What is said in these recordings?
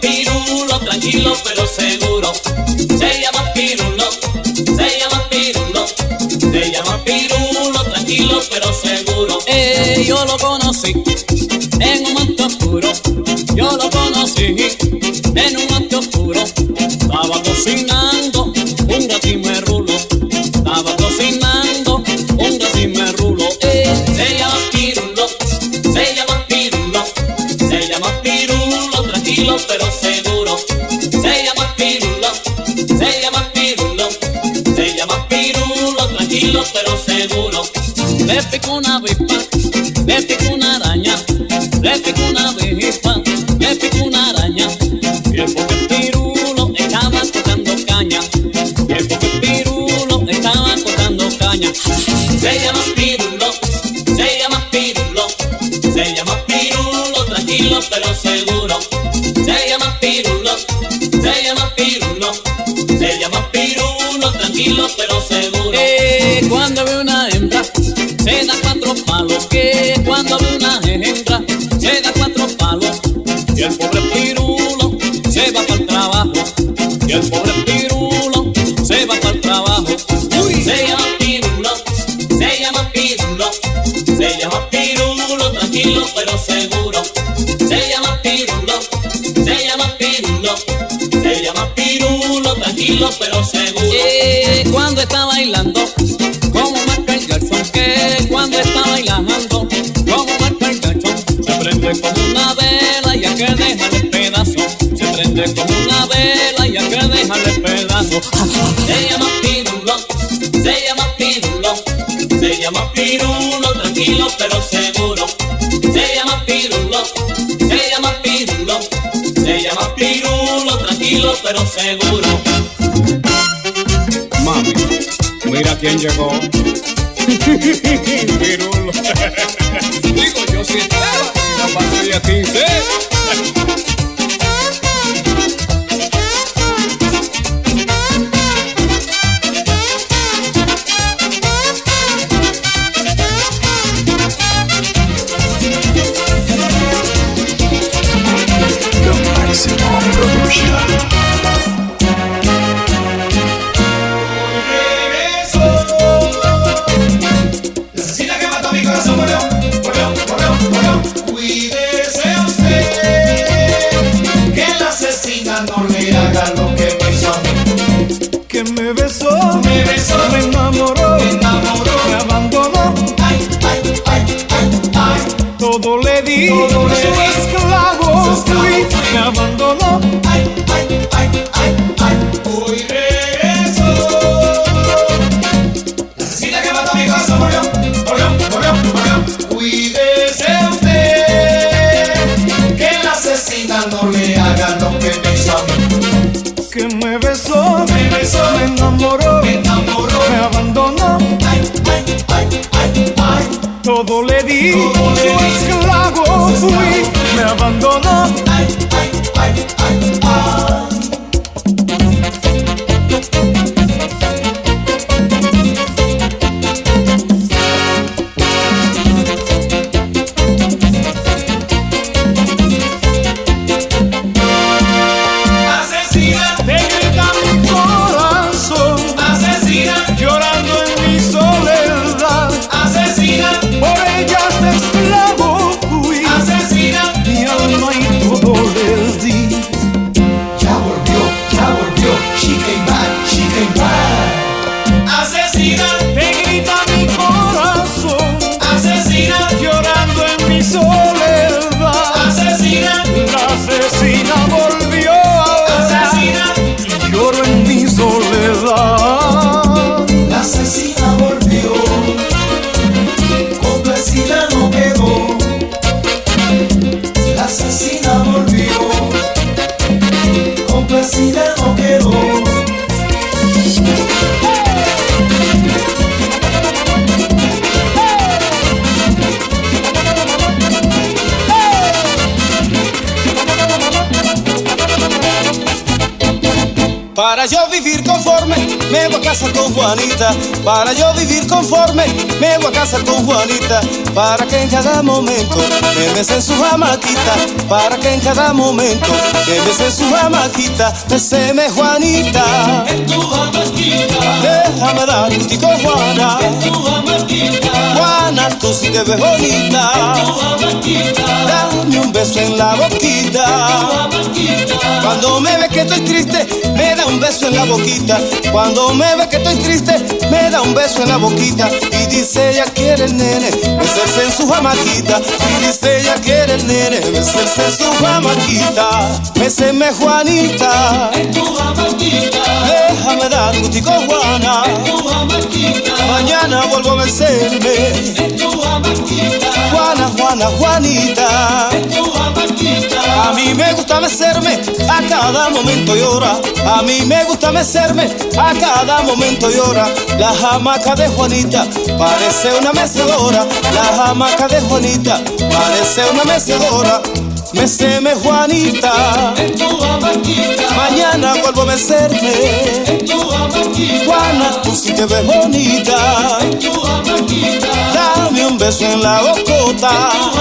Pirulo, tranquilo pero seguro. Se llama Pirulo, se llama Pirulo, se llama Pirulo, tranquilo pero seguro. Eh, yo lo conocí tranquilo pero seguro. Le picó una avispa, le picó una araña, le picó una avispa, le picó una araña. Y el pobre Pirulo estaba cortando caña, y el pobre Pirulo estaba cortando caña. Se llama Pirulo, se llama Pirulo, se llama Pirulo, tranquilo pero seguro. Se llama Pirulo, se llama Pirulo, se llama Pirulo, tranquilo pero palos. Que cuando una hembra, se da cuatro palos. Y el pobre Pirulo se va para el trabajo. Y el pobre Pirulo se va para el trabajo. Se llama Pirulo, se llama Pirulo, se llama Pirulo, tranquilo pero seguro. Se llama Pirulo, se llama Pirulo, se llama Pirulo, tranquilo pero seguro. Eh, cuando está bailando, prende como una vela y hay que dejarle pedazo. Se prende como una vela y hay que dejarle pedazo. Se llama Pirulo, se llama Pirulo, se llama Pirulo, tranquilo pero seguro. Se llama Pirulo, se llama Pirulo, se llama Pirulo, tranquilo pero seguro. Mami, mira quién llegó. Pirulo. Digo yo si estaba y la patria 15. ti. Tu esclavo fui, me abandona. Ai, ai, ai, ai. Asesina Para yo vivir conforme, me voy a casar con Juanita. Para yo vivir conforme, me voy a casar con Juanita. Para que en cada momento me besen su jamaquita. Para que en cada momento me besen su jamaquita. Beseme Juanita. En tu jamaquita, Déjame dar un tico Juana. tu jamaquita, Juana, tú sí te ves bonita. tu jamaquita, Dame un beso en la boquita. jamaquita. Cuando me ve que estoy triste, me da un beso en la boquita. Cuando me ve que estoy triste, me da un beso en la boquita. Y dice ella quiere el nene, besarse en su jamaquita. Y dice ella quiere el nene, besarse en su jamaquita. Béseme Juanita, En tu jamaquita, déjame dar gustico Juana. tu jamaquita, Mañana vuelvo a besarme. en tu jamaquita, Juana, Juana, Juanita. tu jamaquita. Me gusta mecerme a cada momento y hora. A mí me gusta mecerme a cada momento y hora. La jamaca de Juanita parece una mecedora. La jamaca de Juanita parece una mecedora. Meceme Juanita. En tu jamaquita, Mañana vuelvo a mecerme. en tu jamaquita, Juana, tú sí te ves bonita. tu jamaquita, Dame un beso en la bocota. tu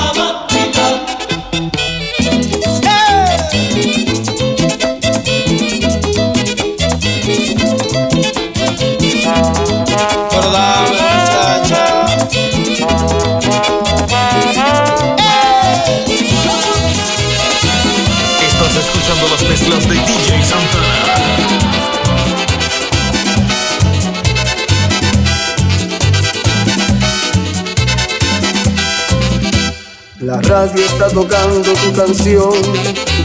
La radio está tocando tu canción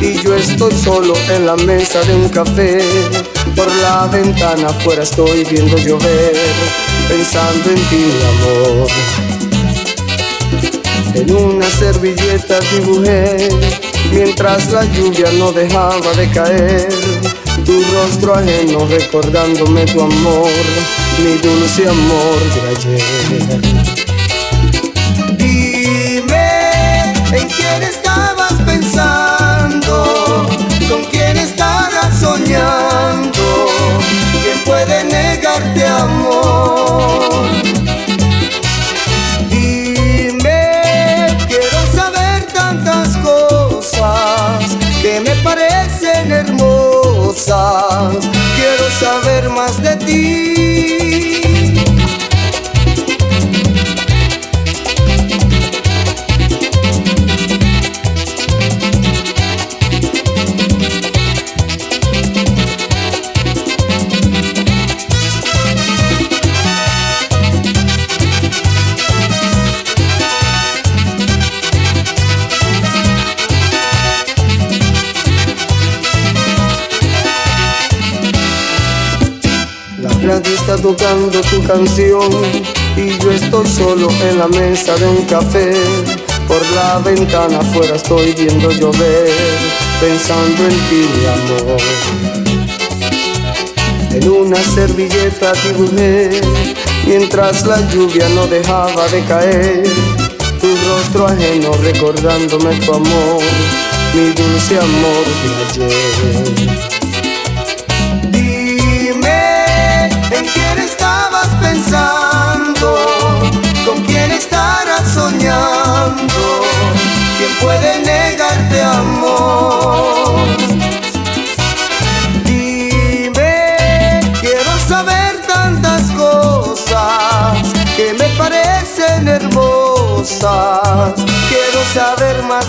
y yo estoy solo en la mesa de un café. Por la ventana afuera estoy viendo llover, pensando en ti, mi amor. En una servilleta dibujé, mientras la lluvia no dejaba de caer. Tu rostro ajeno recordándome tu amor, mi dulce amor de ayer. Más tocando tu canción y yo estoy solo en la mesa de un café. Por la ventana afuera estoy viendo llover, pensando en ti, mi amor. En una servilleta dibujé, mientras la lluvia no dejaba de caer. Tu rostro ajeno recordándome tu amor, mi dulce amor de ayer. Pensando, con quién estarás soñando, quién puede negarte amor. Dime, quiero saber tantas cosas que me parecen hermosas, quiero saber más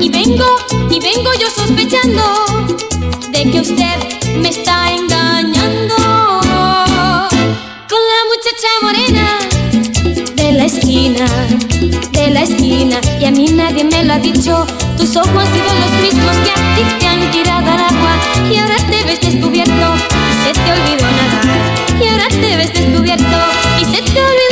Y vengo, y vengo yo sospechando de que usted me está engañando con la muchacha morena de la esquina, de la esquina. Y a mí nadie me lo ha dicho. Tus ojos han sido los mismos que a ti te han tirado al agua. Y ahora te ves descubierto y se te olvidó nadar. Y ahora te ves descubierto y se te olvidó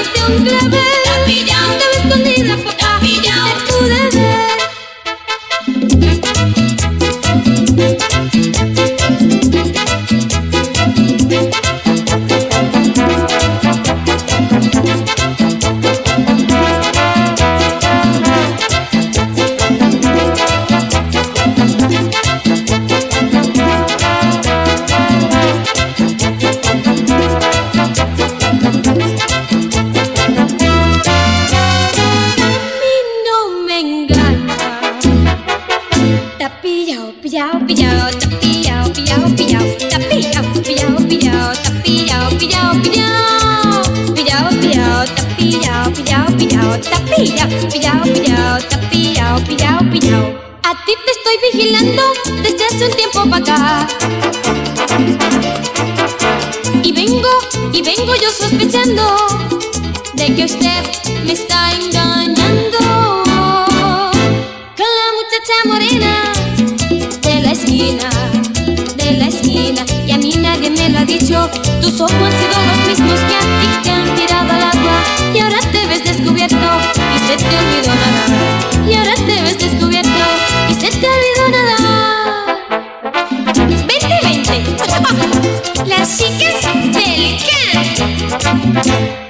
pusiste un clave. Y vengo, y vengo yo sospechando de que usted me está engañando con la muchacha morena de la esquina, de la esquina. Y a mí nadie me lo ha dicho. Tus ojos han sido los mismos que a ti te han tirado al agua. Y ahora te ves descubierto y se te olvidó Thank you.